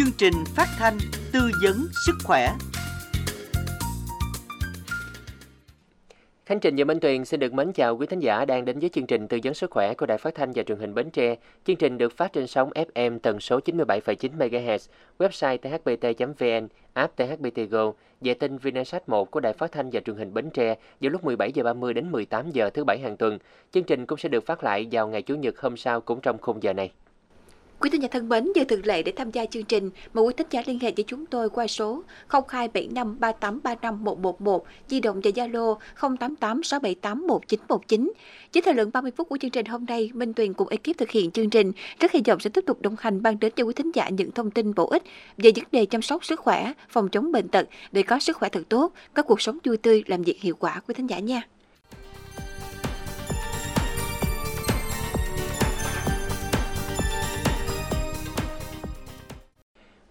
chương trình phát thanh tư vấn sức khỏe. Khánh Trình và Minh Tuyền xin được mến chào quý thính giả đang đến với chương trình tư vấn sức khỏe của Đài Phát thanh và Truyền hình Bến Tre. Chương trình được phát trên sóng FM tần số 97,9 MHz, website thbt.vn, app THBT Go, vệ tinh Vinasat 1 của Đài Phát thanh và Truyền hình Bến Tre vào lúc 17 giờ 30 đến 18 giờ thứ bảy hàng tuần. Chương trình cũng sẽ được phát lại vào ngày Chủ nhật hôm sau cũng trong khung giờ này. Quý thính giả thân mến, như thường lệ để tham gia chương trình, mời quý thính giả liên hệ với chúng tôi qua số 0275 3835 111, di động và Zalo 088 678 1919. Với thời lượng 30 phút của chương trình hôm nay, Minh Tuyền cùng ekip thực hiện chương trình rất hy vọng sẽ tiếp tục đồng hành mang đến cho quý thính giả những thông tin bổ ích về vấn đề chăm sóc sức khỏe, phòng chống bệnh tật để có sức khỏe thật tốt, có cuộc sống vui tươi, làm việc hiệu quả quý thính giả nha.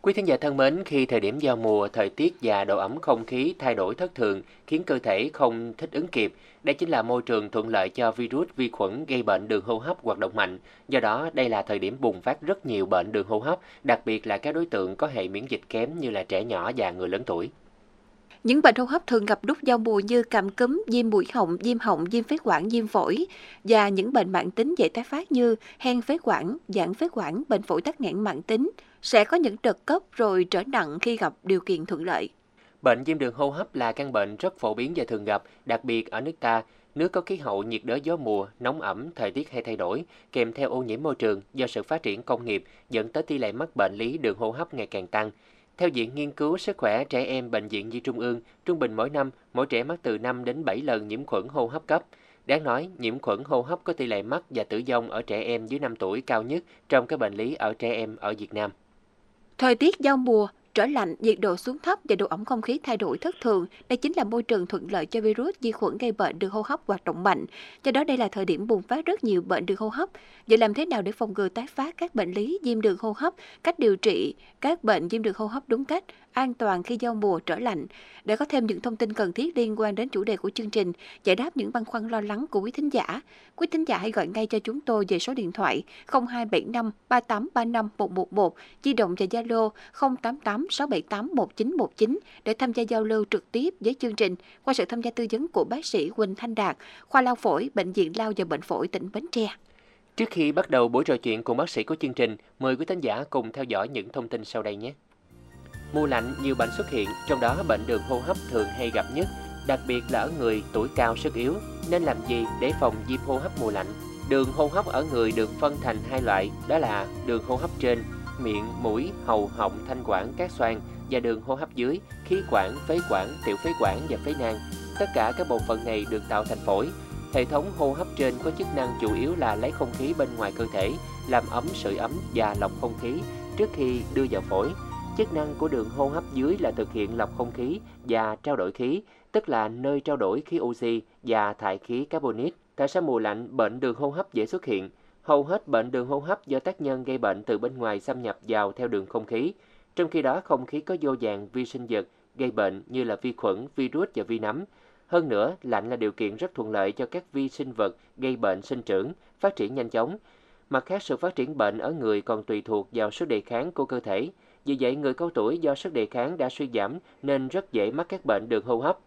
Quý thính giả thân mến, khi thời điểm giao mùa, thời tiết và độ ẩm không khí thay đổi thất thường khiến cơ thể không thích ứng kịp. Đây chính là môi trường thuận lợi cho virus, vi khuẩn gây bệnh đường hô hấp hoạt động mạnh. Do đó, đây là thời điểm bùng phát rất nhiều bệnh đường hô hấp, đặc biệt là các đối tượng có hệ miễn dịch kém như là trẻ nhỏ và người lớn tuổi. Những bệnh hô hấp thường gặp lúc giao mùa như cảm cúm, viêm mũi họng, viêm họng, viêm phế quản, viêm phổi và những bệnh mãn tính dễ tái phát như hen phế quản, giãn phế quản, bệnh phổi tắc nghẽn mãn tính sẽ có những đợt cấp rồi trở nặng khi gặp điều kiện thuận lợi. Bệnh viêm đường hô hấp là căn bệnh rất phổ biến và thường gặp, đặc biệt ở nước ta. Nước có khí hậu nhiệt đới gió mùa, nóng ẩm, thời tiết hay thay đổi, kèm theo ô nhiễm môi trường do sự phát triển công nghiệp dẫn tới tỷ lệ mắc bệnh lý đường hô hấp ngày càng tăng. Theo Viện Nghiên cứu Sức khỏe trẻ em Bệnh viện Nhi Trung ương, trung bình mỗi năm, mỗi trẻ mắc từ 5 đến 7 lần nhiễm khuẩn hô hấp cấp. Đáng nói, nhiễm khuẩn hô hấp có tỷ lệ mắc và tử vong ở trẻ em dưới 5 tuổi cao nhất trong các bệnh lý ở trẻ em ở Việt Nam. Thời tiết giao mùa trở lạnh, nhiệt độ xuống thấp và độ ẩm không khí thay đổi thất thường, đây chính là môi trường thuận lợi cho virus vi khuẩn gây bệnh đường hô hấp hoạt động mạnh. Do đó đây là thời điểm bùng phát rất nhiều bệnh đường hô hấp. Vậy làm thế nào để phòng ngừa tái phát các bệnh lý viêm đường hô hấp, cách điều trị các bệnh viêm đường hô hấp đúng cách, an toàn khi giao mùa trở lạnh. Để có thêm những thông tin cần thiết liên quan đến chủ đề của chương trình, giải đáp những băn khoăn lo lắng của quý thính giả, quý thính giả hãy gọi ngay cho chúng tôi về số điện thoại 0275 3835 111, di động và Zalo 088 678 1919 để tham gia giao lưu trực tiếp với chương trình qua sự tham gia tư vấn của bác sĩ Quỳnh Thanh Đạt, khoa lao phổi, bệnh viện lao và bệnh phổi tỉnh Bến Tre. Trước khi bắt đầu buổi trò chuyện cùng bác sĩ của chương trình, mời quý thính giả cùng theo dõi những thông tin sau đây nhé. Mùa lạnh nhiều bệnh xuất hiện, trong đó bệnh đường hô hấp thường hay gặp nhất, đặc biệt là ở người tuổi cao sức yếu. Nên làm gì để phòng viêm hô hấp mùa lạnh? Đường hô hấp ở người được phân thành hai loại, đó là đường hô hấp trên, miệng, mũi, hầu, họng, thanh quản, các xoang và đường hô hấp dưới, khí quản, phế quản, tiểu phế quản và phế nang. Tất cả các bộ phận này được tạo thành phổi. Hệ thống hô hấp trên có chức năng chủ yếu là lấy không khí bên ngoài cơ thể, làm ấm sưởi ấm và lọc không khí trước khi đưa vào phổi. Chức năng của đường hô hấp dưới là thực hiện lọc không khí và trao đổi khí, tức là nơi trao đổi khí oxy và thải khí carbonic. Tại sao mùa lạnh bệnh đường hô hấp dễ xuất hiện? Hầu hết bệnh đường hô hấp do tác nhân gây bệnh từ bên ngoài xâm nhập vào theo đường không khí. Trong khi đó, không khí có vô vàng vi sinh vật gây bệnh như là vi khuẩn, virus và vi nấm. Hơn nữa, lạnh là điều kiện rất thuận lợi cho các vi sinh vật gây bệnh sinh trưởng, phát triển nhanh chóng. Mặt khác, sự phát triển bệnh ở người còn tùy thuộc vào sức đề kháng của cơ thể. Vì vậy, người cao tuổi do sức đề kháng đã suy giảm nên rất dễ mắc các bệnh đường hô hấp.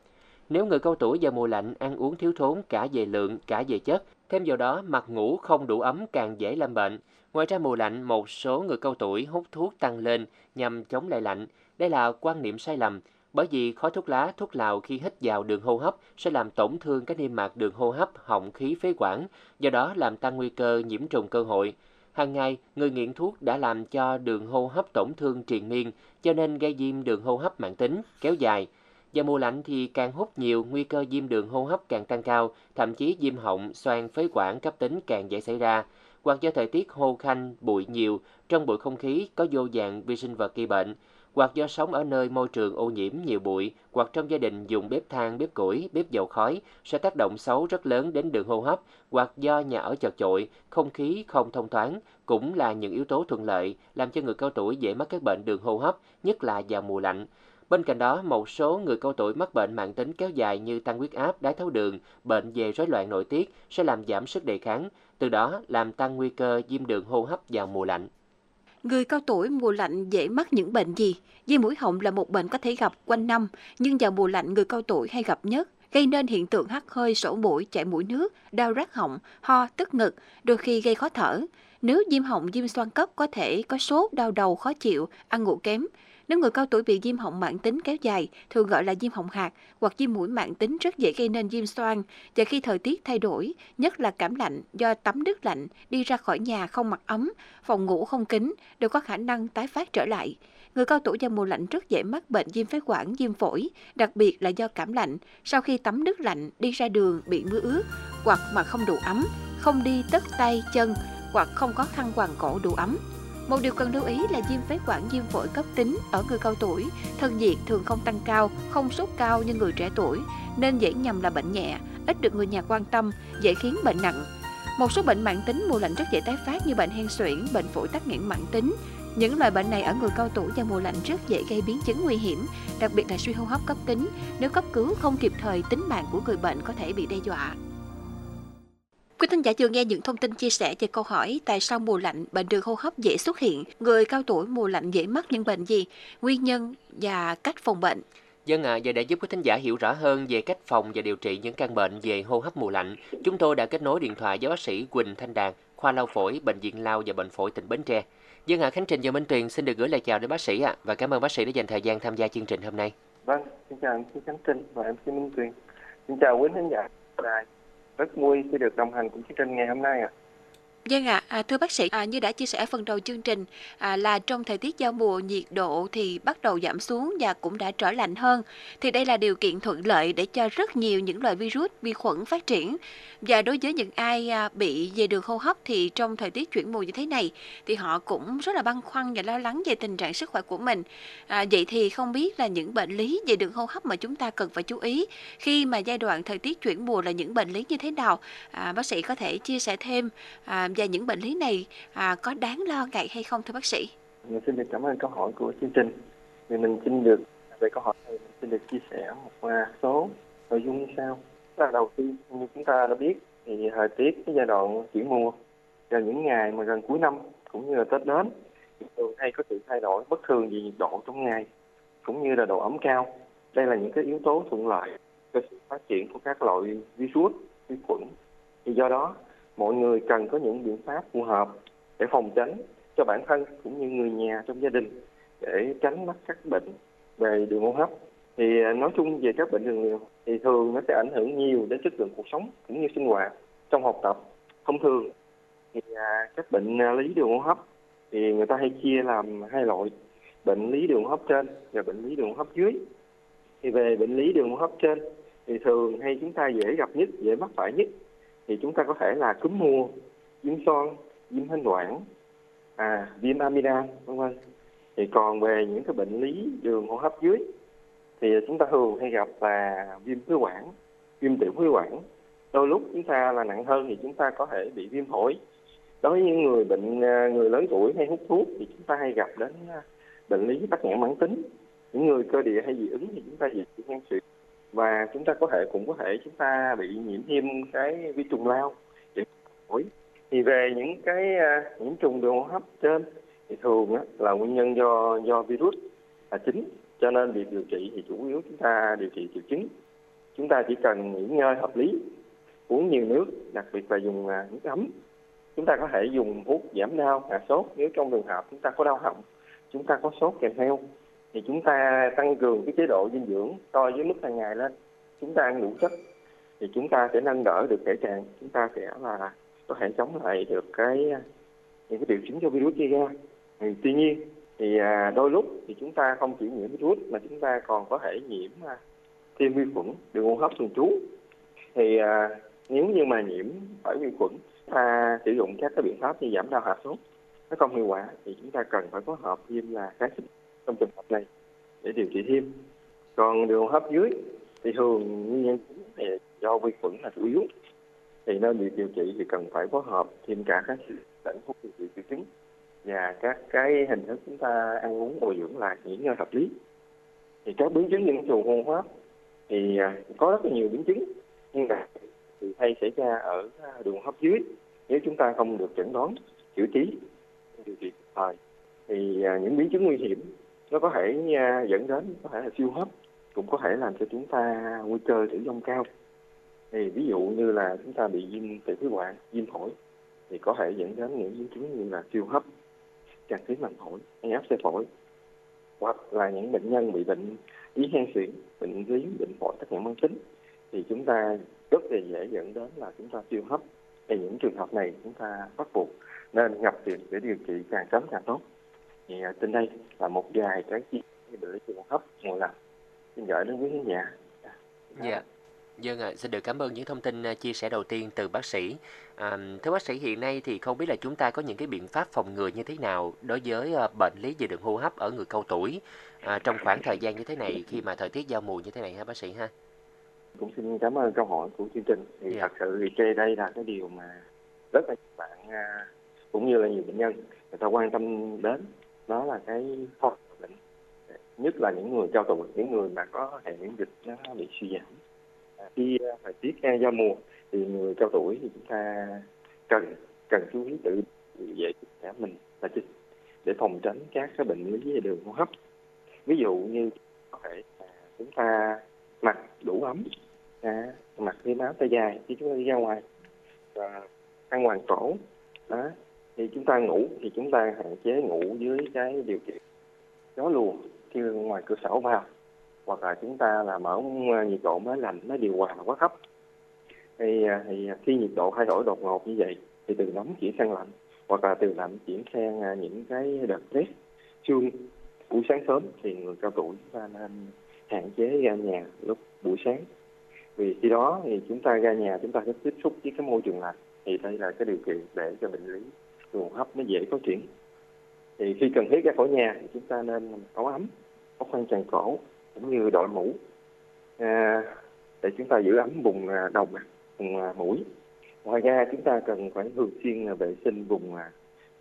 Nếu người cao tuổi vào mùa lạnh ăn uống thiếu thốn cả về lượng cả về chất, thêm vào đó mặt ngủ không đủ ấm càng dễ lâm bệnh. Ngoài ra mùa lạnh, một số người cao tuổi hút thuốc tăng lên nhằm chống lại lạnh. Đây là quan niệm sai lầm, bởi vì khói thuốc lá, thuốc lào khi hít vào đường hô hấp sẽ làm tổn thương các niêm mạc đường hô hấp, họng khí phế quản, do đó làm tăng nguy cơ nhiễm trùng cơ hội. Hàng ngày, người nghiện thuốc đã làm cho đường hô hấp tổn thương triền miên, cho nên gây viêm đường hô hấp mãn tính, kéo dài do mùa lạnh thì càng hút nhiều, nguy cơ viêm đường hô hấp càng tăng cao, thậm chí viêm họng, xoang, phế quản cấp tính càng dễ xảy ra. Hoặc do thời tiết khô khanh, bụi nhiều, trong bụi không khí có vô dạng vi sinh vật gây bệnh, hoặc do sống ở nơi môi trường ô nhiễm nhiều bụi, hoặc trong gia đình dùng bếp than, bếp củi, bếp dầu khói sẽ tác động xấu rất lớn đến đường hô hấp, hoặc do nhà ở chật chội, không khí không thông thoáng cũng là những yếu tố thuận lợi làm cho người cao tuổi dễ mắc các bệnh đường hô hấp, nhất là vào mùa lạnh. Bên cạnh đó, một số người cao tuổi mắc bệnh mạng tính kéo dài như tăng huyết áp, đái tháo đường, bệnh về rối loạn nội tiết sẽ làm giảm sức đề kháng, từ đó làm tăng nguy cơ viêm đường hô hấp vào mùa lạnh. Người cao tuổi mùa lạnh dễ mắc những bệnh gì? Viêm mũi họng là một bệnh có thể gặp quanh năm, nhưng vào mùa lạnh người cao tuổi hay gặp nhất, gây nên hiện tượng hắt hơi, sổ mũi, chảy mũi nước, đau rát họng, ho, tức ngực, đôi khi gây khó thở. Nếu viêm họng, viêm xoang cấp có thể có sốt, đau đầu, khó chịu, ăn ngủ kém. Nếu người cao tuổi bị viêm họng mãn tính kéo dài, thường gọi là viêm họng hạt hoặc viêm mũi mãn tính rất dễ gây nên viêm xoang. Và khi thời tiết thay đổi, nhất là cảm lạnh do tắm nước lạnh, đi ra khỏi nhà không mặc ấm, phòng ngủ không kín, đều có khả năng tái phát trở lại. Người cao tuổi vào mùa lạnh rất dễ mắc bệnh viêm phế quản, viêm phổi, đặc biệt là do cảm lạnh. Sau khi tắm nước lạnh, đi ra đường bị mưa ướt hoặc mà không đủ ấm, không đi tất tay chân hoặc không có khăn quàng cổ đủ ấm. Một điều cần lưu ý là viêm phế quản viêm phổi cấp tính ở người cao tuổi, thân nhiệt thường không tăng cao, không sốt cao như người trẻ tuổi, nên dễ nhầm là bệnh nhẹ, ít được người nhà quan tâm, dễ khiến bệnh nặng. Một số bệnh mãn tính mùa lạnh rất dễ tái phát như bệnh hen suyễn, bệnh phổi tắc nghẽn mãn tính. Những loại bệnh này ở người cao tuổi và mùa lạnh rất dễ gây biến chứng nguy hiểm, đặc biệt là suy hô hấp cấp tính. Nếu cấp cứu không kịp thời, tính mạng của người bệnh có thể bị đe dọa. Quý thính giả vừa nghe những thông tin chia sẻ về câu hỏi tại sao mùa lạnh bệnh đường hô hấp dễ xuất hiện, người cao tuổi mùa lạnh dễ mắc những bệnh gì, nguyên nhân và cách phòng bệnh. Dân ạ, à, và để giúp quý thính giả hiểu rõ hơn về cách phòng và điều trị những căn bệnh về hô hấp mùa lạnh, chúng tôi đã kết nối điện thoại với bác sĩ Quỳnh Thanh Đàn, khoa lao phổi, bệnh viện Lao và bệnh phổi tỉnh Bến Tre. Dân ạ, à, Khánh Trình và Minh Tuyền xin được gửi lời chào đến bác sĩ ạ à, và cảm ơn bác sĩ đã dành thời gian tham gia chương trình hôm nay. Vâng, xin chào anh Khánh Trình và em xin Minh Tuyền. Xin chào quý thính giả đài rất vui khi được đồng hành cùng chương trình ngày hôm nay ạ. Vâng ạ, à, thưa bác sĩ, à, như đã chia sẻ phần đầu chương trình à, là trong thời tiết giao mùa nhiệt độ thì bắt đầu giảm xuống và cũng đã trở lạnh hơn. Thì đây là điều kiện thuận lợi để cho rất nhiều những loại virus, vi khuẩn phát triển. Và đối với những ai à, bị về đường hô hấp thì trong thời tiết chuyển mùa như thế này thì họ cũng rất là băn khoăn và lo lắng về tình trạng sức khỏe của mình. À, vậy thì không biết là những bệnh lý về đường hô hấp mà chúng ta cần phải chú ý khi mà giai đoạn thời tiết chuyển mùa là những bệnh lý như thế nào? À, bác sĩ có thể chia sẻ thêm à, và những bệnh lý này à, có đáng lo ngại hay không thưa bác sĩ? Mình xin được cảm ơn câu hỏi của chương trình. Thì mình xin được về câu hỏi này mình xin được chia sẻ một số nội dung như sau. Là đầu tiên như chúng ta đã biết thì thời tiết cái giai đoạn chuyển mùa vào những ngày mà gần cuối năm cũng như là Tết đến thường hay có sự thay đổi bất thường về nhiệt độ trong ngày cũng như là độ ẩm cao. Đây là những cái yếu tố thuận lợi cho sự phát triển của các loại virus, vi khuẩn. Thì do đó mọi người cần có những biện pháp phù hợp để phòng tránh cho bản thân cũng như người nhà trong gia đình để tránh mắc các bệnh về đường hô hấp. Thì à, nói chung về các bệnh đường thì thường nó sẽ ảnh hưởng nhiều đến chất lượng cuộc sống cũng như sinh hoạt trong học tập. Thông thường thì à, các bệnh à, lý đường hô hấp thì người ta hay chia làm hai loại, bệnh lý đường hô hấp trên và bệnh lý đường hô hấp dưới. Thì về bệnh lý đường hô hấp trên thì thường hay chúng ta dễ gặp nhất, dễ mắc phải nhất thì chúng ta có thể là cúm mùa, viêm xoang viêm thanh quản à viêm amidan vân vân. Thì còn về những cái bệnh lý đường hô hấp dưới, thì chúng ta thường hay gặp là viêm phế quản, viêm tiểu phế quản. Đôi lúc chúng ta là nặng hơn thì chúng ta có thể bị viêm phổi. Đối với những người bệnh à, người lớn tuổi hay hút thuốc thì chúng ta hay gặp đến à, bệnh lý tắc nghẽn mãn tính. Những người cơ địa hay dị ứng thì chúng ta bị hen suyễn và chúng ta có thể, cũng có thể chúng ta bị nhiễm thêm cái vi trùng lao. Phổi thì về những cái à, nhiễm trùng đường hô hấp trên, thì thường là nguyên nhân do do virus là chính. Cho nên việc điều trị thì chủ yếu chúng ta điều trị triệu chứng. Chúng ta chỉ cần nghỉ ngơi hợp lý, uống nhiều nước, đặc biệt là dùng à, nước ấm. Chúng ta có thể dùng thuốc giảm đau, hạ sốt. Nếu trong trường hợp chúng ta có đau họng, chúng ta có sốt kèm theo thì chúng ta tăng cường cái chế độ dinh dưỡng so với mức hàng ngày lên. Chúng ta ăn đủ chất thì chúng ta sẽ nâng đỡ được thể trạng. Chúng ta sẽ là có thể chống lại được cái những cái triệu chứng cho virus gây ra. Thì, tuy nhiên thì à, đôi lúc thì chúng ta không chỉ nhiễm virus mà chúng ta còn có thể nhiễm à, thêm vi khuẩn đường hô hấp thường trú. Thì à, nếu như mà nhiễm phải vi khuẩn ta sử dụng các cái biện pháp như giảm đau hạ sốt nó không hiệu quả thì chúng ta cần phải phối hợp thêm là kháng sinh trong trường hợp này để điều trị thêm. Còn đường hô hấp dưới thì thường nguyên nhân chính do vi khuẩn là chủ yếu. Thì nên việc điều trị thì cần phải phối hợp thêm cả các tỉnh thuốc điều trị triệu chứng và các cái hình thức chúng ta ăn uống bồi dưỡng là nghỉ ngơi hợp lý. Thì các biến chứng nhiễm trùng hô hấp thì à, có rất là nhiều biến chứng, nhưng mà thì hay xảy ra ở đường hấp dưới. Nếu chúng ta không được chẩn đoán, chữa trí điều trị thời thì à, những biến chứng nguy hiểm nó có thể à, dẫn đến, có thể là siêu hấp, cũng có thể làm cho chúng ta nguy cơ tử vong cao. Thì ví dụ như là chúng ta bị viêm tiểu phế quản, viêm phổi, thì có thể dẫn đến những biến chứng như là siêu hấp, tràn khí màng phổi hay áp xe phổi, hoặc là những bệnh nhân bị bệnh ý hen suyễn bệnh lý, bệnh phổi tắc nghẽn mãn tính. Thì chúng ta rất là dễ dẫn đến là chúng ta siêu hấp. Thì những trường hợp này chúng ta bắt buộc nên nhập viện để điều trị càng sớm càng tốt thì à, trên đây là một vài cái chi để hô hấp ngoài làm xin gửi đến quý khán giả Dạ. Vâng ạ, xin được cảm ơn những thông tin à, chia sẻ đầu tiên từ bác sĩ. À, thưa bác sĩ, hiện nay thì không biết là chúng ta có những cái biện pháp phòng ngừa như thế nào đối với à, bệnh lý về đường hô hấp ở người cao tuổi à, trong khoảng thời gian như thế này khi mà thời tiết giao mùa như thế này ha bác sĩ ha? cũng xin cảm ơn câu hỏi của chương trình thì Dạ. thật sự thì trên đây là cái điều mà rất là bạn à, cũng như là nhiều bệnh nhân người ta quan tâm đến đó là cái phòng bệnh nhất là những người cao tuổi những người mà có hệ miễn dịch nó bị suy giảm. À, khi à, thời tiết do giao mùa thì người cao tuổi thì chúng ta cần cần chú ý tự vệ sức khỏe mình là chính để phòng tránh các cái bệnh lý về đường hô hấp. Ví dụ như có thể chúng ta mặc đủ ấm à, mặc cái áo tay dài khi chúng ta đi ra ngoài và ăn hoàng cổ. Đó thì chúng ta ngủ thì chúng ta hạn chế ngủ dưới cái điều kiện gió lùa khi ngoài cửa sổ vào. Hoặc là chúng ta là mở ờ, nhiệt độ máy lạnh máy điều hòa quá thấp. Thì, ờ, thì khi nhiệt độ thay đổi đột ngột như vậy thì từ nóng chuyển sang lạnh hoặc là từ lạnh chuyển sang ờ, những cái đợt rét sương buổi sáng sớm thì người cao tuổi chúng ta nên hạn chế ra nhà lúc buổi sáng. Vì khi đó thì chúng ta ra nhà chúng ta sẽ tiếp xúc với cái môi trường lạnh. Thì đây là cái điều kiện để cho bệnh lý đường hấp nó dễ phát triển thì khi cần thiết ra khỏi nhà thì chúng ta nên áo ấm áo khoan tràn cổ cũng như đội mũ. À, để chúng ta giữ ấm vùng à, đầu vùng à, mũi. Ngoài ra chúng ta cần phải thường xuyên à, vệ sinh vùng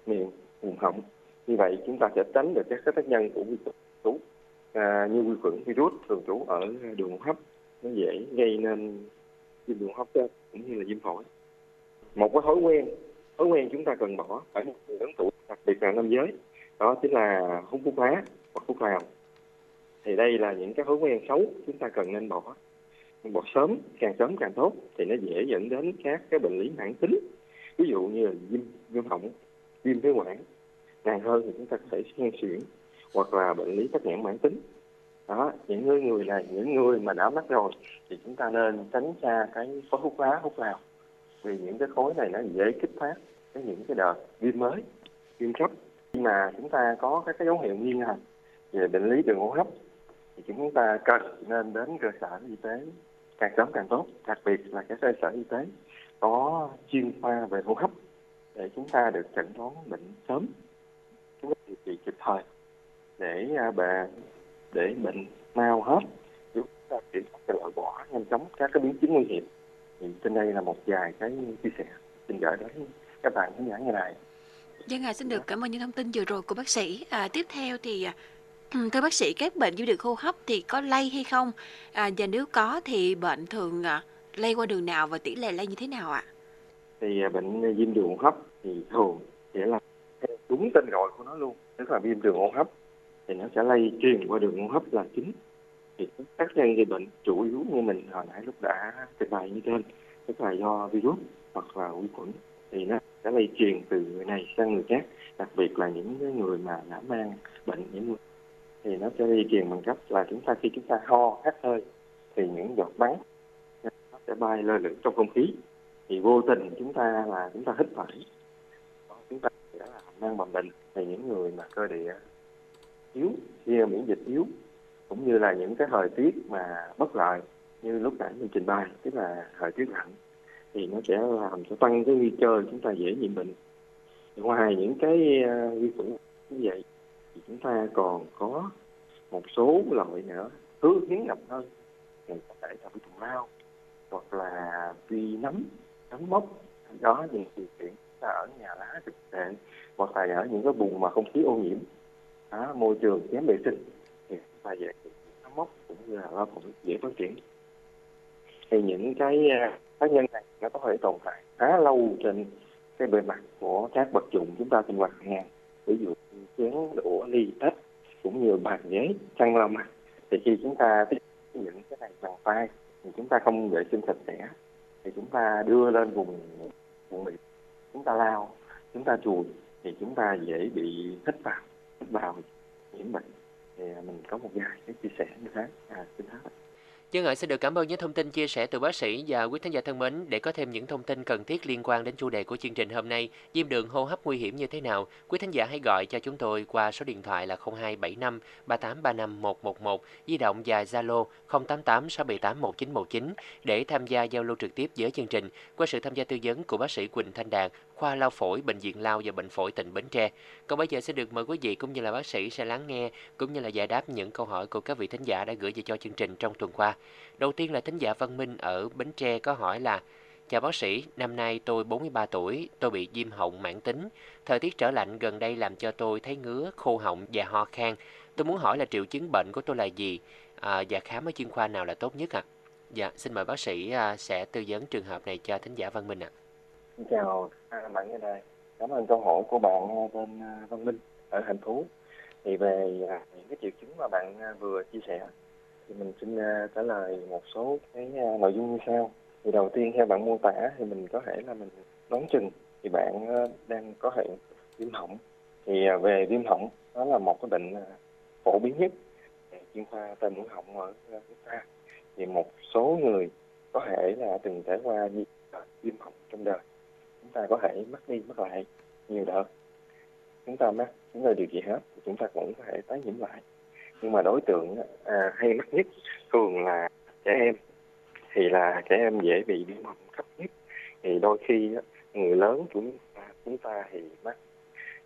miệng vùng họng. Như vậy chúng ta sẽ tránh được các cái tác nhân của vi trú à, như vi khuẩn virus thường trú ở đường hấp. Nó dễ gây nên viêm đường hô hấp trên cũng như là viêm phổi. Một cái thói quen thói quen chúng ta cần bỏ ở một người lớn tuổi, đặc biệt là nam giới. Đó chính là hút thuốc lá hoặc thuốc lào. Thì đây là những cái thói quen xấu chúng ta cần nên bỏ. Bỏ sớm, càng sớm càng tốt, thì nó dễ dẫn đến các cái bệnh lý mãn tính. Ví dụ như là viêm viêm họng, viêm phế quản. Nặng hơn thì chúng ta có thể hen suyễn hoặc là bệnh lý tắc nghẽn mãn tính. Đó, những người người này, những người mà đã mắc rồi, thì chúng ta nên tránh xa cái có hút lá hút lào vì những cái khối này nó dễ kích phát cái những cái đợt viêm mới, viêm cấp. Khi mà chúng ta có các cái dấu hiệu nghi ngờ về bệnh lý đường hô hấp, thì chúng ta cần nên đến cơ sở y tế càng sớm càng tốt, đặc biệt là các cơ sở y tế có chuyên khoa về hô hấp để chúng ta được chẩn đoán bệnh sớm, chúng ta điều trị kịp thời để à, bà, để bệnh mau hết. Chúng ta kiểm soát và loại bỏ nhanh chóng các cái biến chứng nguy hiểm thì trên đây là một vài cái chia sẻ xin gửi đến các bạn khán giả ngày này Dân à, xin được cảm ơn những thông tin vừa rồi của bác sĩ. À, tiếp theo thì à, thưa bác sĩ các bệnh viêm đường hô hấp thì có lây hay không? À, và nếu có thì bệnh thường à, lây qua đường nào và tỷ lệ lây như thế nào ạ? thì à, bệnh viêm đường hô hấp thì thường sẽ là theo đúng tên gọi của nó luôn tức là viêm đường hô hấp thì nó sẽ lây truyền qua đường hô hấp là chính thì các tác nhân gây bệnh chủ yếu như mình hồi nãy lúc đã trình bày như trên, tức là do virus hoặc là vi khuẩn, thì nó sẽ lây truyền từ người này sang người khác, đặc biệt là những người mà đã mang bệnh, những người thì nó sẽ lây truyền bằng cách là chúng ta khi chúng ta ho hắt hơi thì những giọt bắn nó sẽ bay lơ lửng trong không khí. Thì vô tình chúng ta là chúng ta hít phải chúng ta đã là mang mầm bệnh. Thì những người mà cơ địa yếu, khi miễn dịch yếu cũng như là những cái thời tiết mà bất lợi như lúc nãy mình trình bày tức là thời tiết lạnh thì nó sẽ làm cho tăng cái nguy cơ chúng ta dễ nhiễm bệnh. Ngoài những cái ờ, vi khuẩn như vậy thì chúng ta còn có một số loại nữa thứ hiến gặp hơn thì có thể là vi trùng lao hoặc là vi nấm nấm mốc đó những điều kiện là ta ở nhà lá thực tệ hoặc là ở những cái vùng mà không khí ô nhiễm. Đó, môi trường kém vệ sinh và chúng dễ mốc cũng như là lao phổi dễ phát triển. Thì những cái à, cá tác nhân này nó có thể tồn tại khá lâu trên cái bề mặt của các vật dụng chúng ta sinh hoạt hàng ngày. Ví dụ như chén đũa, ly, tách, cũng như bàn ghế, chăn lau mặt. Thì khi chúng ta tiếp những cái này bằng tay thì chúng ta không vệ sinh sạch sẽ. Thì chúng ta đưa lên vùng vùng miệng, chúng ta lao chúng ta chùi thì chúng ta dễ bị hít vào hít vào nhiễm bệnh thì à, mình có một vài cái chia sẻ như thế. À, xin hết. Dân ạ, xin được cảm ơn những thông tin chia sẻ từ bác sĩ và quý thính giả thân mến. Để có thêm những thông tin cần thiết liên quan đến chủ đề của chương trình hôm nay, viêm đường hô hấp nguy hiểm như thế nào, quý thính giả hãy gọi cho chúng tôi qua số điện thoại là 0275 3835 111, di động và Zalo 088 678 1919 để tham gia giao lưu trực tiếp với chương trình. Qua sự tham gia tư vấn của bác sĩ Quỳnh Thanh Đàn, khoa lao phổi bệnh viện Lao và bệnh phổi tỉnh Bến Tre. Còn bây giờ sẽ được mời quý vị cũng như là bác sĩ sẽ lắng nghe cũng như là giải đáp những câu hỏi của các vị thính giả đã gửi về cho chương trình trong tuần qua. Đầu tiên là thính giả Văn Minh ở Bến Tre có hỏi là Chào bác sĩ, năm nay tôi 43 tuổi, tôi bị viêm họng mãn tính. Thời tiết trở lạnh gần đây làm cho tôi thấy ngứa, khô họng và ho khan. Tôi muốn hỏi là triệu chứng bệnh của tôi là gì à, và khám ở chuyên khoa nào là tốt nhất ạ? À? Dạ, xin mời bác sĩ à, sẽ tư vấn trường hợp này cho thính giả Văn Minh ạ. À. Xin chào bạn nghe đây. Cảm ơn câu hỏi của bạn ờ, tên ờ, Văn Minh ở thành phố. Thì về những cái triệu chứng mà bạn ờ, vừa chia sẻ, thì mình xin trả lời một số cái nội dung như sau thì đầu tiên, theo bạn mô tả thì mình có thể là mình đoán chừng thì bạn đang có hệ viêm họng thì về viêm họng đó là một cái bệnh phổ biến nhất chuyên khoa tai mũi họng ở nước chúng ta thì một số người có thể là từng trải qua viêm họng trong đời ta có thể mắc đi mắc lại nhiều đợt. Chúng ta mắc chúng ta điều trị hết thì chúng ta cũng có thể tái nhiễm lại. Nhưng mà đối tượng à, hay mắc nhất thường là trẻ em. Thì là trẻ em dễ bị viêm họng cấp nhất. Thì đôi khi người lớn chúng ta, chúng ta thì mắc.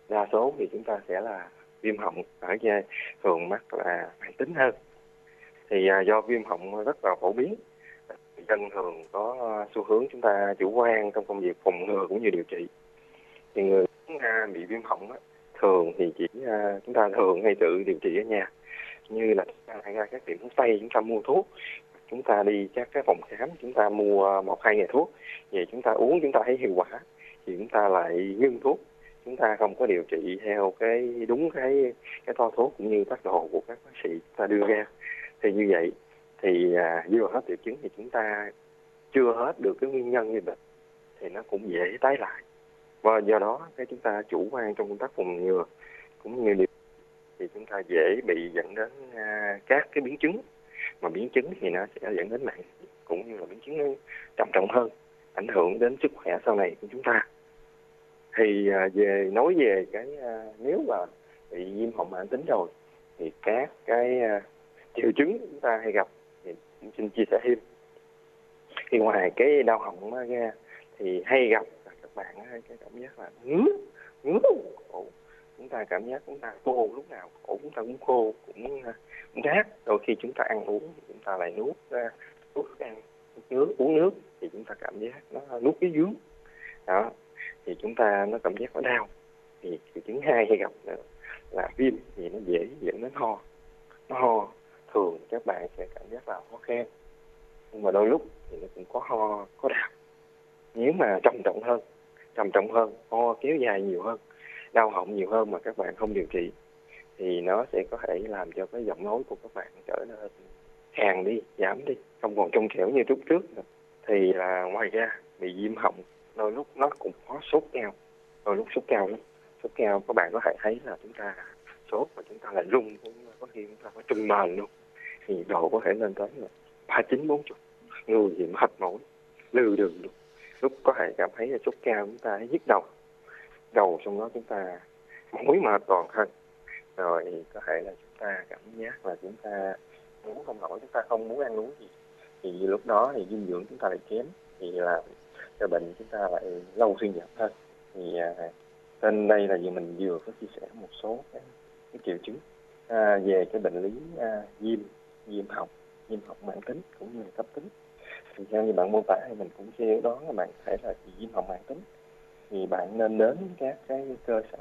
Đa số thì chúng ta sẽ là viêm họng. Ở da thường mắc là mãn tính hơn. Thì à, do viêm họng rất là phổ biến dân thường có ờ, xu hướng chúng ta chủ quan trong công việc, phòng ngừa cũng như điều trị. Thì người bị viêm họng thường thì chỉ ờ, chúng ta thường hay tự điều trị ở nhà. Như là chúng ta ra các tiệm thuốc tây, chúng ta mua thuốc, chúng ta đi các cái phòng khám, chúng ta mua một, hai ngày thuốc. Vậy chúng ta uống, chúng ta thấy hiệu quả, thì chúng ta lại ngưng thuốc. Chúng ta không có điều trị theo cái đúng cái cái to thuốc cũng như phát đồ của các bác sĩ ta đưa ra. Thì như vậy thì à, vừa hết triệu chứng thì chúng ta chưa hết được cái nguyên nhân như vậy thì nó cũng dễ tái lại. Và do đó cái chúng ta chủ quan trong công tác phòng ngừa cũng như điều thì chúng ta dễ bị dẫn đến à, các cái biến chứng. Mà biến chứng thì nó sẽ dẫn đến mạng cũng như là biến chứng trầm trọng hơn ảnh hưởng đến sức khỏe sau này của chúng ta. Thì à, về nói về cái à, nếu mà bị viêm họng mãn tính rồi thì các cái à, triệu chứng chúng ta hay gặp xin chia sẻ thêm. Thì ngoài cái đau họng ra, thì hay gặp các bạn cái cảm giác là ngứa ngứa chúng ta cảm giác chúng ta khô lúc nào cổ chúng ta cũng khô, cũng à, cũng rát. Đôi khi chúng ta ăn uống, chúng ta lại nuốt ra, nuốt ăn nước, uống nước, thì chúng ta cảm giác nó nuốt cái dướng đó, thì chúng ta, nó cảm giác nó đau. Thì triệu chứng hai hay gặp nữa là viêm thì nó dễ dẫn đến ho, nó ho thường các bạn sẽ cảm giác là khó khen nhưng mà đôi lúc thì nó cũng có ho, có đau. Nếu mà trầm trọng hơn, trầm trọng hơn, ho kéo dài nhiều hơn, đau họng nhiều hơn mà các bạn không điều trị, thì nó sẽ có thể làm cho cái giọng nói của các bạn trở nên hàng đi, giảm đi. Không còn trong trẻo như lúc trước nữa. thì là ngoài ra, bị viêm họng, đôi lúc nó cũng có sốt cao, đôi lúc sốt cao lắm. Sốt cao các bạn có thể thấy là chúng ta sốt và chúng ta lại rung có khi chúng ta có trùng mền luôn thì độ có thể lên tới là ba chín bốn chục. Người thì mệt mỏi lừ đường luôn. Lúc có thể cảm thấy là sốt cao chúng ta nhức đầu. Đầu trong đó chúng ta mũi mệt toàn thân. Rồi có thể là chúng ta cảm giác là chúng ta muốn không nổi chúng ta không muốn ăn uống gì. Thì lúc đó thì dinh dưỡng chúng ta lại kém. Thì là cho bệnh chúng ta lại lâu suy giảm hơn. Thì à, trên đây là vừa mình vừa có chia sẻ một số cái, cái triệu chứng à, về cái bệnh lý à, viêm viêm họng viêm họng mãn tính cũng như là cấp tính. Thì theo như bạn mô tả thì mình cũng suy đoán là bạn thể là viêm họng mãn tính. Thì bạn nên đến các cái cơ sở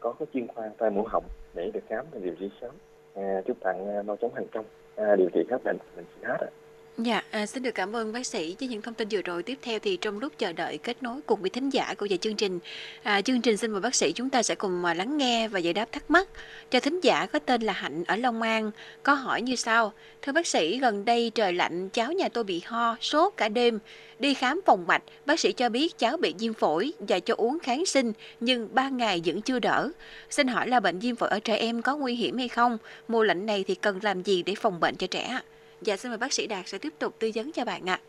có cái chuyên khoa tai mũi họng để được khám và điều trị sớm. À, chúc bạn à, mau chóng thành công. À, điều trị hết bệnh mình xin hết ạ. Dạ, à, xin được cảm ơn bác sĩ với những thông tin vừa rồi. Tiếp theo thì trong lúc chờ đợi kết nối cùng với thính giả của giờ chương trình, à, chương trình xin mời bác sĩ chúng ta sẽ cùng mà lắng nghe và giải đáp thắc mắc cho thính giả có tên là Hạnh ở Long An. Có hỏi như sau: Thưa bác sĩ, gần đây trời lạnh, cháu nhà tôi bị ho, sốt cả đêm. Đi khám phòng mạch, bác sĩ cho biết cháu bị viêm phổi và cho uống kháng sinh, nhưng 3 ngày vẫn chưa đỡ. Xin hỏi là bệnh viêm phổi ở trẻ em có nguy hiểm hay không? Mùa lạnh này thì cần làm gì để phòng bệnh cho trẻ? Dạ xin mời bác sĩ Đạt sẽ tiếp tục tư vấn cho bạn ạ.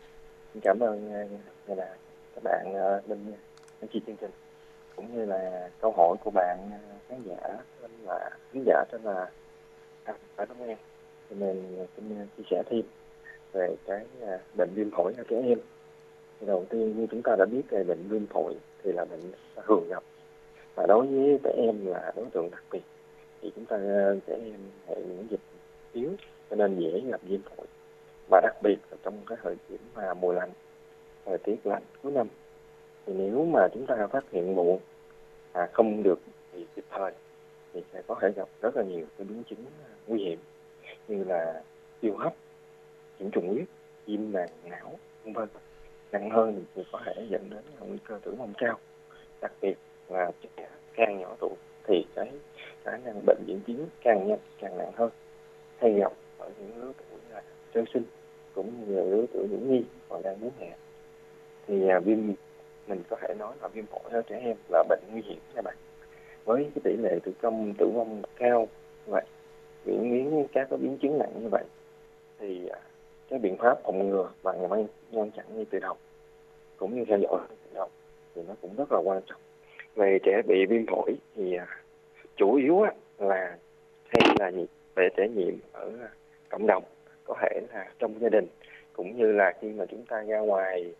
Cảm ơn ờ, uh, là các bạn ờ, Linh bên anh chị chương trình. Cũng như là câu hỏi của bạn ờ, khán giả là khán giả tên là à, phải đúng em? Thì mình xin chia sẻ thêm về cái bệnh viêm phổi ở trẻ em. Thì đầu tiên như chúng ta đã biết về bệnh viêm phổi thì là bệnh thường gặp. Và đối với trẻ em là đối tượng đặc biệt. Thì chúng ta trẻ em hệ miễn dịch yếu cho nên dễ gặp viêm phổi. Và đặc biệt là trong cái thời điểm mà mùa lạnh thời tiết lạnh cuối năm thì nếu mà chúng ta phát hiện muộn à, không được thì kịp thời thì sẽ có thể gặp rất là nhiều cái biến chứng nguy hiểm như là tiêu hấp nhiễm trùng huyết viêm màng não vân vân. Nặng hơn thì có thể dẫn đến nguy cơ tử vong cao. Đặc biệt là trẻ càng nhỏ tuổi thì cái khả năng bệnh diễn tiến càng nhanh càng nặng hơn. Hay gặp ở những lứa tuổi là sơ sinh cũng như lứa tuổi những nhi còn đang bú mẹ thì à, viêm mình có thể nói là viêm phổi ở trẻ em là bệnh nguy hiểm các bạn. Với cái tỷ lệ tử vong tử vong cao như vậy diễn biến các cái biến chứng nặng như vậy thì à, cái biện pháp phòng ngừa và ngăn ngăn chặn ngay từ đầu cũng như theo dõi từ đầu thì nó cũng rất là quan trọng. Về trẻ bị viêm phổi thì à, chủ yếu là hay là gì? Về trẻ nhiễm ở à, cộng đồng có thể là trong gia đình, cũng như là khi mà chúng ta ra ngoài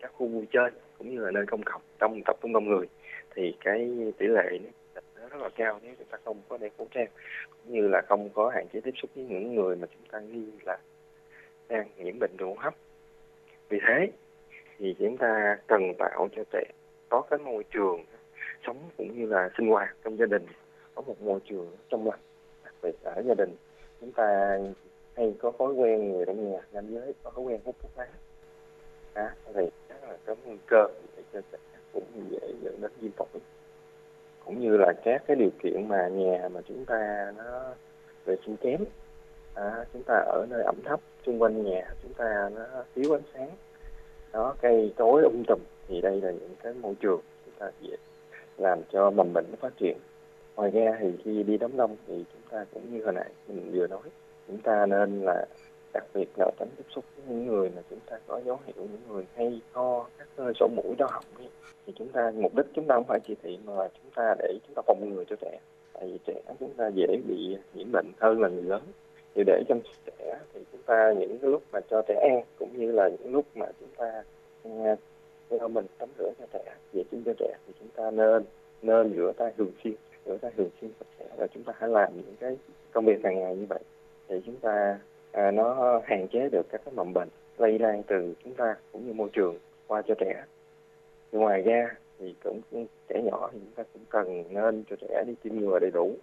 các khu vui chơi, cũng như là nơi công cộng trong tập trung đông người, thì cái tỷ lệ nó rất là cao nếu chúng ta không có đeo khẩu trang, cũng như là không có hạn chế tiếp xúc với những người mà chúng ta nghi là đang nhiễm bệnh đường hô hấp. Vì thế thì chúng ta cần tạo cho trẻ có cái môi trường sống cũng như là sinh hoạt trong gia đình, có một môi trường trong lành, đặc biệt ở gia đình. Chúng ta hay có thói quen người trong nhà nam giới có thói quen hút thuốc lá. À, thì chắc là có nguy cơ để cho trẻ cũng dễ dẫn đến viêm phổi. Cũng như là các cái điều kiện mà nhà mà chúng ta nó vệ sinh kém. À, chúng ta ở nơi ẩm thấp xung quanh nhà chúng ta nó thiếu ánh sáng. Đó cây cối um tùm thì đây là những cái môi trường chúng ta dễ làm cho mầm bệnh nó phát triển. Ngoài ra thì khi đi đám đông thì chúng ta cũng như hồi nãy mình vừa nói chúng ta nên là đặc biệt là tránh tiếp xúc với những người mà chúng ta có dấu hiệu, những người hay ho, các nơi sổ mũi, đau họng ấy. thì chúng ta, mục đích chúng ta không phải chỉ thị mà là chúng ta để, chúng ta phòng ngừa cho trẻ. Tại vì trẻ chúng ta dễ bị nhiễm bệnh hơn là người lớn. Thì để chăm sóc trẻ thì chúng ta, những cái lúc mà cho trẻ ăn, cũng như là những lúc mà chúng ta à, cho mình tắm rửa cho trẻ, vệ sinh cho trẻ, thì chúng ta nên nên rửa tay thường xuyên, rửa tay thường xuyên sạch sẽ và chúng ta hãy làm những cái công việc hàng ngày như vậy thì chúng ta à, nó hạn chế được các cái mầm bệnh lây lan từ chúng ta cũng như môi trường qua cho trẻ. Ngoài ra thì cũng trẻ nhỏ thì chúng ta cũng cần nên cho trẻ đi tiêm ngừa đầy đủ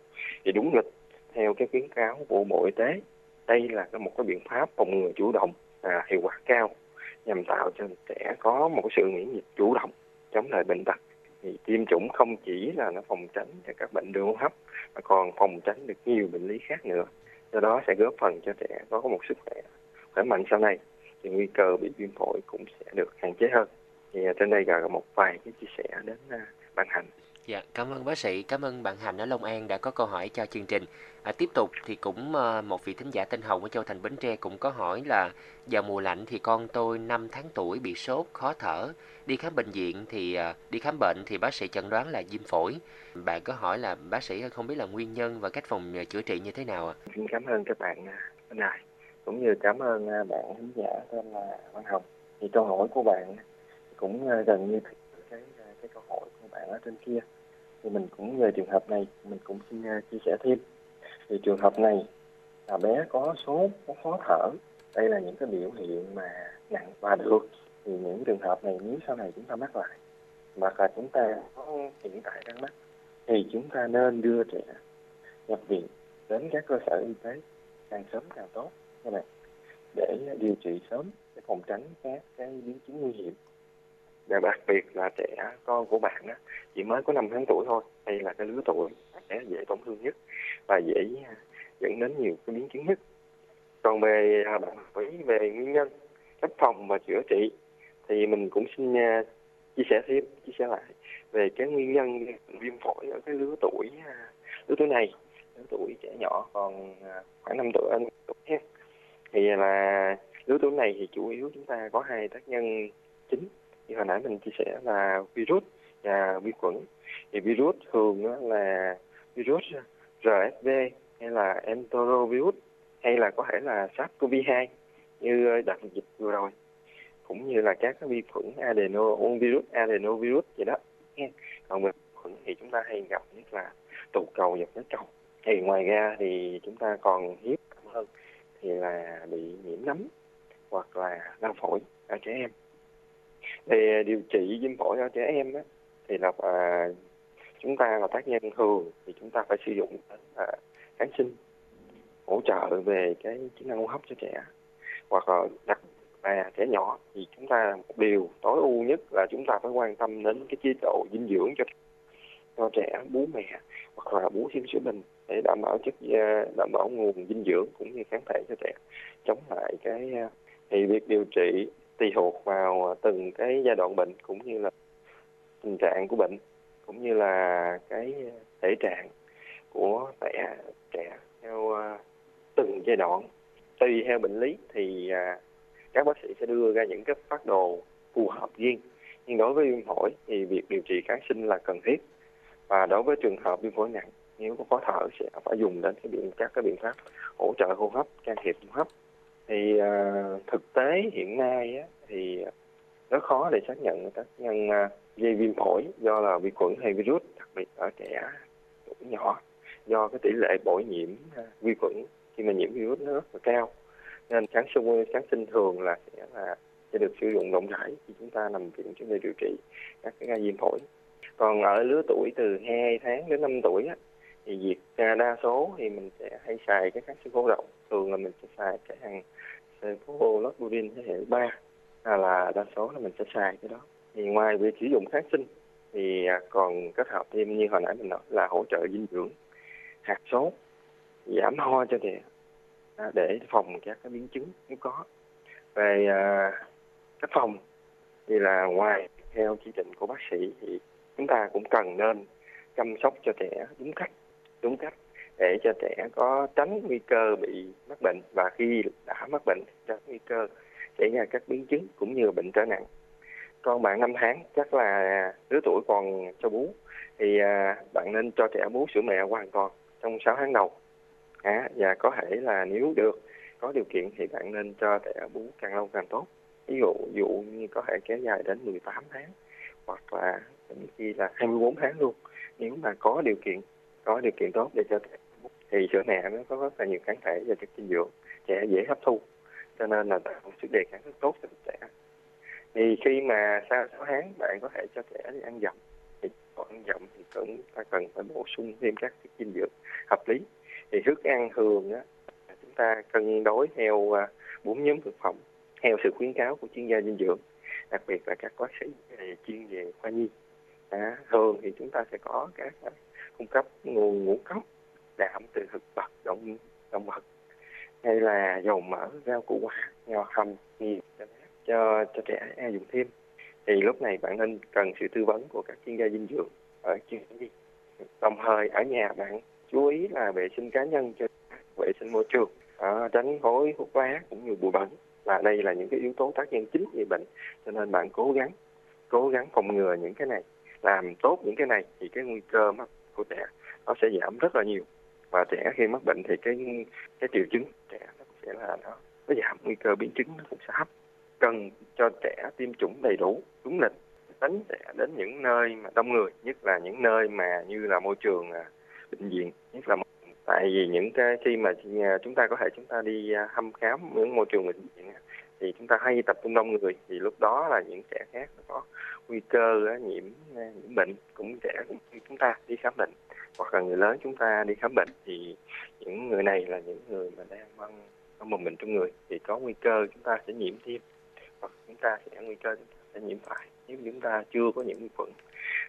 thì đúng lịch theo cái khuyến cáo của bộ y tế. Đây là một cái biện pháp phòng ngừa chủ động à, hiệu quả cao nhằm tạo cho trẻ có một sự miễn dịch chủ động chống lại bệnh tật. Thì tiêm chủng không chỉ là nó phòng tránh cho các bệnh đường hô hấp mà còn phòng tránh được nhiều bệnh lý khác nữa do đó sẽ góp phần cho trẻ có một sức khỏe khỏe mạnh sau này. Thì nguy cơ bị viêm phổi cũng sẽ được hạn chế hơn. Thì à, trên đây là một vài cái chia sẻ đến à, ban bạn Dạ, cảm ơn bác sĩ, cảm ơn bạn Hành ở Long An đã có câu hỏi cho chương trình. À, tiếp tục thì cũng ờ, một vị thính giả tên Hồng ở Châu Thành Bến Tre cũng có hỏi là vào mùa lạnh thì con tôi 5 tháng tuổi bị sốt, khó thở. Đi khám bệnh viện thì ờ, đi khám bệnh thì bác sĩ chẩn đoán là viêm phổi. Bạn có hỏi là bác sĩ không biết là nguyên nhân và cách phòng ờ, chữa trị như thế nào ạ? À? Xin cảm ơn các bạn à, bên này cũng như cảm ơn à, bạn thính giả tên là Văn Hồng. Thì câu hỏi của bạn cũng gần như cái cái câu hỏi của bạn ở trên kia thì mình cũng, về trường hợp này, mình cũng xin à, chia sẻ thêm. Thì trường hợp này là bé có sốt có khó thở. Đây là những cái biểu hiện mà nặng và được. Thì những trường hợp này nếu sau này chúng ta mắc lại, hoặc là chúng ta có hiện tại đang mắc, thì chúng ta nên đưa trẻ nhập viện đến các cơ sở y tế càng sớm càng tốt, các bạn, để điều trị sớm để phòng tránh các cái biến chứng nguy hiểm và đặc biệt là trẻ con của bạn đó chỉ mới có 5 tháng tuổi thôi đây là cái lứa tuổi trẻ dễ tổn thương nhất và dễ à, dẫn đến nhiều cái biến chứng nhất. Còn về à, bạn hỏi về nguyên nhân, cách phòng và chữa trị, thì mình cũng xin nha chia sẻ thêm, chia sẻ lại về cái nguyên nhân viêm phổi ở cái lứa tuổi lứa tuổi này, lứa tuổi trẻ nhỏ, còn khoảng 5 tuổi tuổi thì là lứa tuổi này thì chủ yếu chúng ta có hai tác nhân chính như hồi nãy mình chia sẻ là virus và vi khuẩn. Thì virus thường là virus RSV hay là enterovirus hay là có thể là SARS-CoV-2 như đợt dịch vừa rồi, cũng như là các vi khuẩn adeno virus, adenovirus vậy đó. Còn vi khuẩn thì chúng ta hay gặp nhất là tụ cầu dọc nát cầu thì ngoài ra thì chúng ta còn hiếm hơn, thì là bị nhiễm nấm hoặc là đau phổi ở trẻ em về à, điều trị viêm phổi ở trẻ em á, thì là à, chúng ta là tác nhân thường thì chúng ta phải sử dụng à, kháng sinh hỗ trợ về cái chức năng hô hấp cho trẻ. Hoặc là đặc là trẻ nhỏ thì chúng ta một điều tối ưu nhất là chúng ta phải quan tâm đến cái chế độ dinh dưỡng cho cho trẻ bú mẹ hoặc là bú thêm sữa bình để đảm bảo chất à, đảm bảo nguồn dinh dưỡng cũng như kháng thể cho trẻ. Chống lại cái à, thì việc điều trị tùy thuộc vào từng cái giai đoạn bệnh cũng như là tình trạng của bệnh, cũng như là cái thể trạng của trẻ trẻ theo à, từng giai đoạn. Tùy theo bệnh lý thì à, các bác sĩ sẽ đưa ra những cái phát đồ phù hợp riêng. Nhưng đối với viêm phổi thì việc điều trị kháng sinh là cần thiết. Và đối với trường hợp viêm phổi nặng, nếu có khó thở sẽ phải dùng đến cái biện, các cái biện pháp hỗ trợ hô hấp, can thiệp hô hấp thì uh, thực tế hiện nay á, thì rất khó để xác nhận tác nhân uh, gây viêm phổi do là vi khuẩn hay virus đặc biệt ở trẻ tuổi nhỏ do cái tỷ lệ bội nhiễm uh, vi khuẩn khi mà nhiễm virus nó rất là cao. Nên kháng sinh kháng sinh thường là sẽ là sẽ được sử dụng rộng rãi khi chúng ta nằm viện chúng ta điều trị các cái gai viêm phổi. Còn ở lứa tuổi từ 2 tháng đến 5 tuổi á, thì việc đa số thì mình sẽ hay xài cái kháng sinh phổ rộng. Thường là mình sẽ xài cái hàng cephalosporin thế hệ 3 là, là đa số là mình sẽ xài cái đó. Thì ngoài việc sử dụng kháng sinh thì à, còn kết hợp thêm như hồi nãy mình nói là hỗ trợ dinh dưỡng hạt số giảm ho cho trẻ à, để phòng các cái biến chứng nếu có. Về à, cách phòng thì là ngoài theo chỉ định của bác sĩ thì chúng ta cũng cần nên chăm sóc cho trẻ đúng cách đúng cách để cho trẻ có tránh nguy cơ bị mắc bệnh và khi đã mắc bệnh tránh nguy cơ xảy ra các biến chứng cũng như bệnh trở nặng. Con bạn 5 tháng chắc là lứa tuổi còn cho bú thì à, bạn nên cho trẻ bú sữa mẹ hoàn toàn trong 6 tháng đầu. À, và có thể là nếu được có điều kiện thì bạn nên cho trẻ bú càng lâu càng tốt. Ví dụ dụ như có thể kéo dài đến 18 tháng hoặc là thậm chí là 24 tháng luôn. Nếu mà có điều kiện có điều kiện tốt để cho trẻ thì sữa mẹ nó có rất là nhiều kháng thể và chất dinh dưỡng trẻ dễ hấp thu. Cho nên là tạo sức đề kháng rất tốt cho trẻ. Thì khi mà sau 6 tháng bạn có thể cho trẻ đi ăn dặm thì còn ăn dặm thì cũng ta cần phải bổ sung thêm các chất dinh dưỡng hợp lý. Thì thức ăn thường á chúng ta cân đối theo à, bốn nhóm thực phẩm theo sự khuyến cáo của chuyên gia dinh dưỡng đặc biệt là các bác sĩ chuyên về khoa nhi. À, thường thì chúng ta sẽ có các cung cấp nguồn ngũ cốc đạm từ thực vật động động vật. Hay là dầu mỡ rau củ quả nho hầm nhiều cho cho trẻ dùng thêm. Thì lúc này bạn nên cần sự tư vấn của các chuyên gia dinh dưỡng ở chuyên nhi đồng thời ở nhà bạn chú ý là vệ sinh cá nhân cho vệ sinh môi trường à, tránh khói hút lá cũng như bụi bẩn. Và đây là những cái yếu tố tác nhân chính gây bệnh cho nên bạn cố gắng cố gắng phòng ngừa những cái này. Làm tốt những cái này thì cái nguy cơ mắc của trẻ, nó sẽ giảm rất là nhiều. Và trẻ khi mắc bệnh thì cái cái triệu chứng trẻ nó sẽ là nó nó giảm, nguy cơ biến chứng nó cũng sẽ thấp. Cần cho trẻ tiêm chủng đầy đủ, đúng lịch, tránh trẻ đến những nơi mà đông người, nhất là những nơi mà như là môi trường à, bệnh viện, nhất là tại vì những cái khi mà à, chúng ta có thể chúng ta đi à, thăm khám những môi trường bệnh viện thì chúng ta hay tập trung đông người thì lúc đó là những trẻ khác có nguy cơ nhiễm nhiễm bệnh cũng trẻ cũng như chúng ta đi khám bệnh hoặc là người lớn chúng ta đi khám bệnh thì những người này là những người mà đang mang mầm bệnh trong người thì có nguy cơ chúng ta sẽ nhiễm thêm hoặc chúng ta sẽ nguy cơ chúng ta sẽ nhiễm phải nếu chúng ta chưa có nhiễm vi khuẩn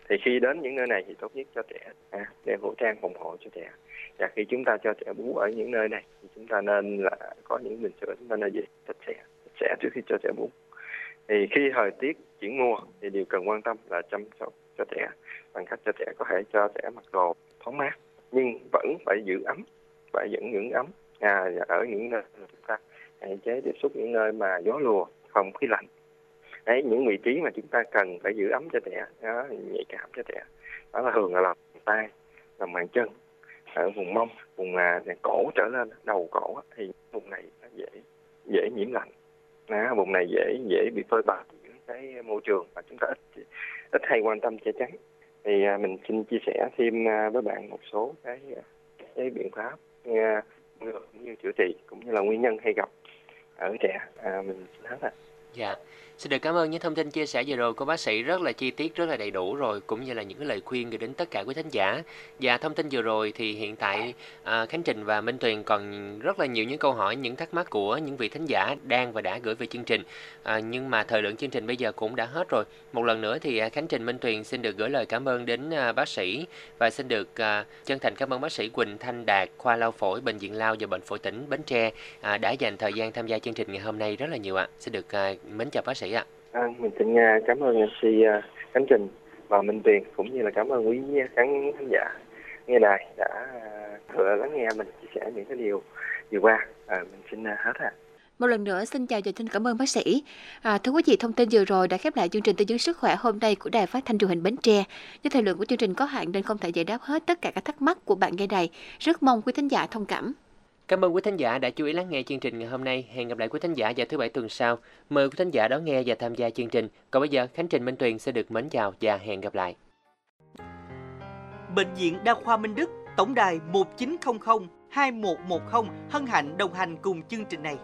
thì khi đến những nơi này thì tốt nhất cho trẻ à, đeo khẩu trang phòng hộ cho trẻ và khi chúng ta cho trẻ bú ở những nơi này thì chúng ta nên là có những bình sữa chúng ta nên vệ sạch sẽ sẻ trước khi cho trẻ bú thì khi thời tiết chuyển mùa thì điều cần quan tâm là chăm sóc cho trẻ bằng cách cho trẻ có thể cho trẻ mặc đồ thoáng mát nhưng vẫn phải giữ ấm phải vẫn những ấm. À, ở những nơi chúng ta hạn chế tiếp xúc những nơi mà gió lùa không khí lạnh. Đấy những vị trí mà chúng ta cần phải giữ ấm cho trẻ đó, nhạy cảm cho trẻ. Đó là thường là lòng tay lòng bàn chân ở vùng mông vùng à, cổ trở lên đầu cổ thì vùng này dễ dễ nhiễm lạnh đó, vùng này dễ dễ bị phơi bày những cái môi trường mà chúng ta ít ít hay quan tâm che chắn. Thì à, mình xin chia sẻ thêm à, với bạn một số cái à, cái biện pháp ngừa cũng như chữa trị cũng như là nguyên nhân hay gặp ở trẻ. À, mình xin hết ạ Dạ. Xin được cảm ơn những thông tin chia sẻ vừa rồi của bác sĩ rất là chi tiết, rất là đầy đủ rồi cũng như là những cái lời khuyên gửi đến tất cả quý thính giả. Và thông tin vừa rồi thì hiện tại à, Khánh Trình và Minh Tuyền còn rất là nhiều những câu hỏi, những thắc mắc của những vị thính giả đang và đã gửi về chương trình. À, nhưng mà thời lượng chương trình bây giờ cũng đã hết rồi. Một lần nữa thì à, Khánh Trình Minh Tuyền xin được gửi lời cảm ơn đến à, bác sĩ và xin được à, chân thành cảm ơn bác sĩ Quỳnh Thanh Đạt, khoa lao phổi bệnh viện Lao và bệnh phổi tỉnh Bến Tre à, đã dành thời gian tham gia chương trình ngày hôm nay rất là nhiều ạ. Xin được à, mến chào bác sĩ ạ. À, mình xin uh, cảm ơn MC uh, Khánh Trình và Minh Tuyền cũng như là cảm ơn quý khán khán giả nghe đài đã uh, lắng nghe mình chia sẻ những cái điều vừa qua. À, mình xin uh, hết ạ. À. Một lần nữa xin chào và xin cảm ơn bác sĩ. À, thưa quý vị, thông tin vừa rồi đã khép lại chương trình tư vấn sức khỏe hôm nay của Đài Phát thanh truyền hình Bến Tre. Do thời lượng của chương trình có hạn nên không thể giải đáp hết tất cả các thắc mắc của bạn nghe đài. Rất mong quý thính giả thông cảm. Cảm ơn quý thính giả đã chú ý lắng nghe chương trình ngày hôm nay. Hẹn gặp lại quý thính giả vào thứ bảy tuần sau. Mời quý thính giả đón nghe và tham gia chương trình. Còn bây giờ, Khánh Trình Minh Tuyền sẽ được mến chào và hẹn gặp lại. Bệnh viện Đa khoa Minh Đức, tổng đài 1900 2110 hân hạnh đồng hành cùng chương trình này.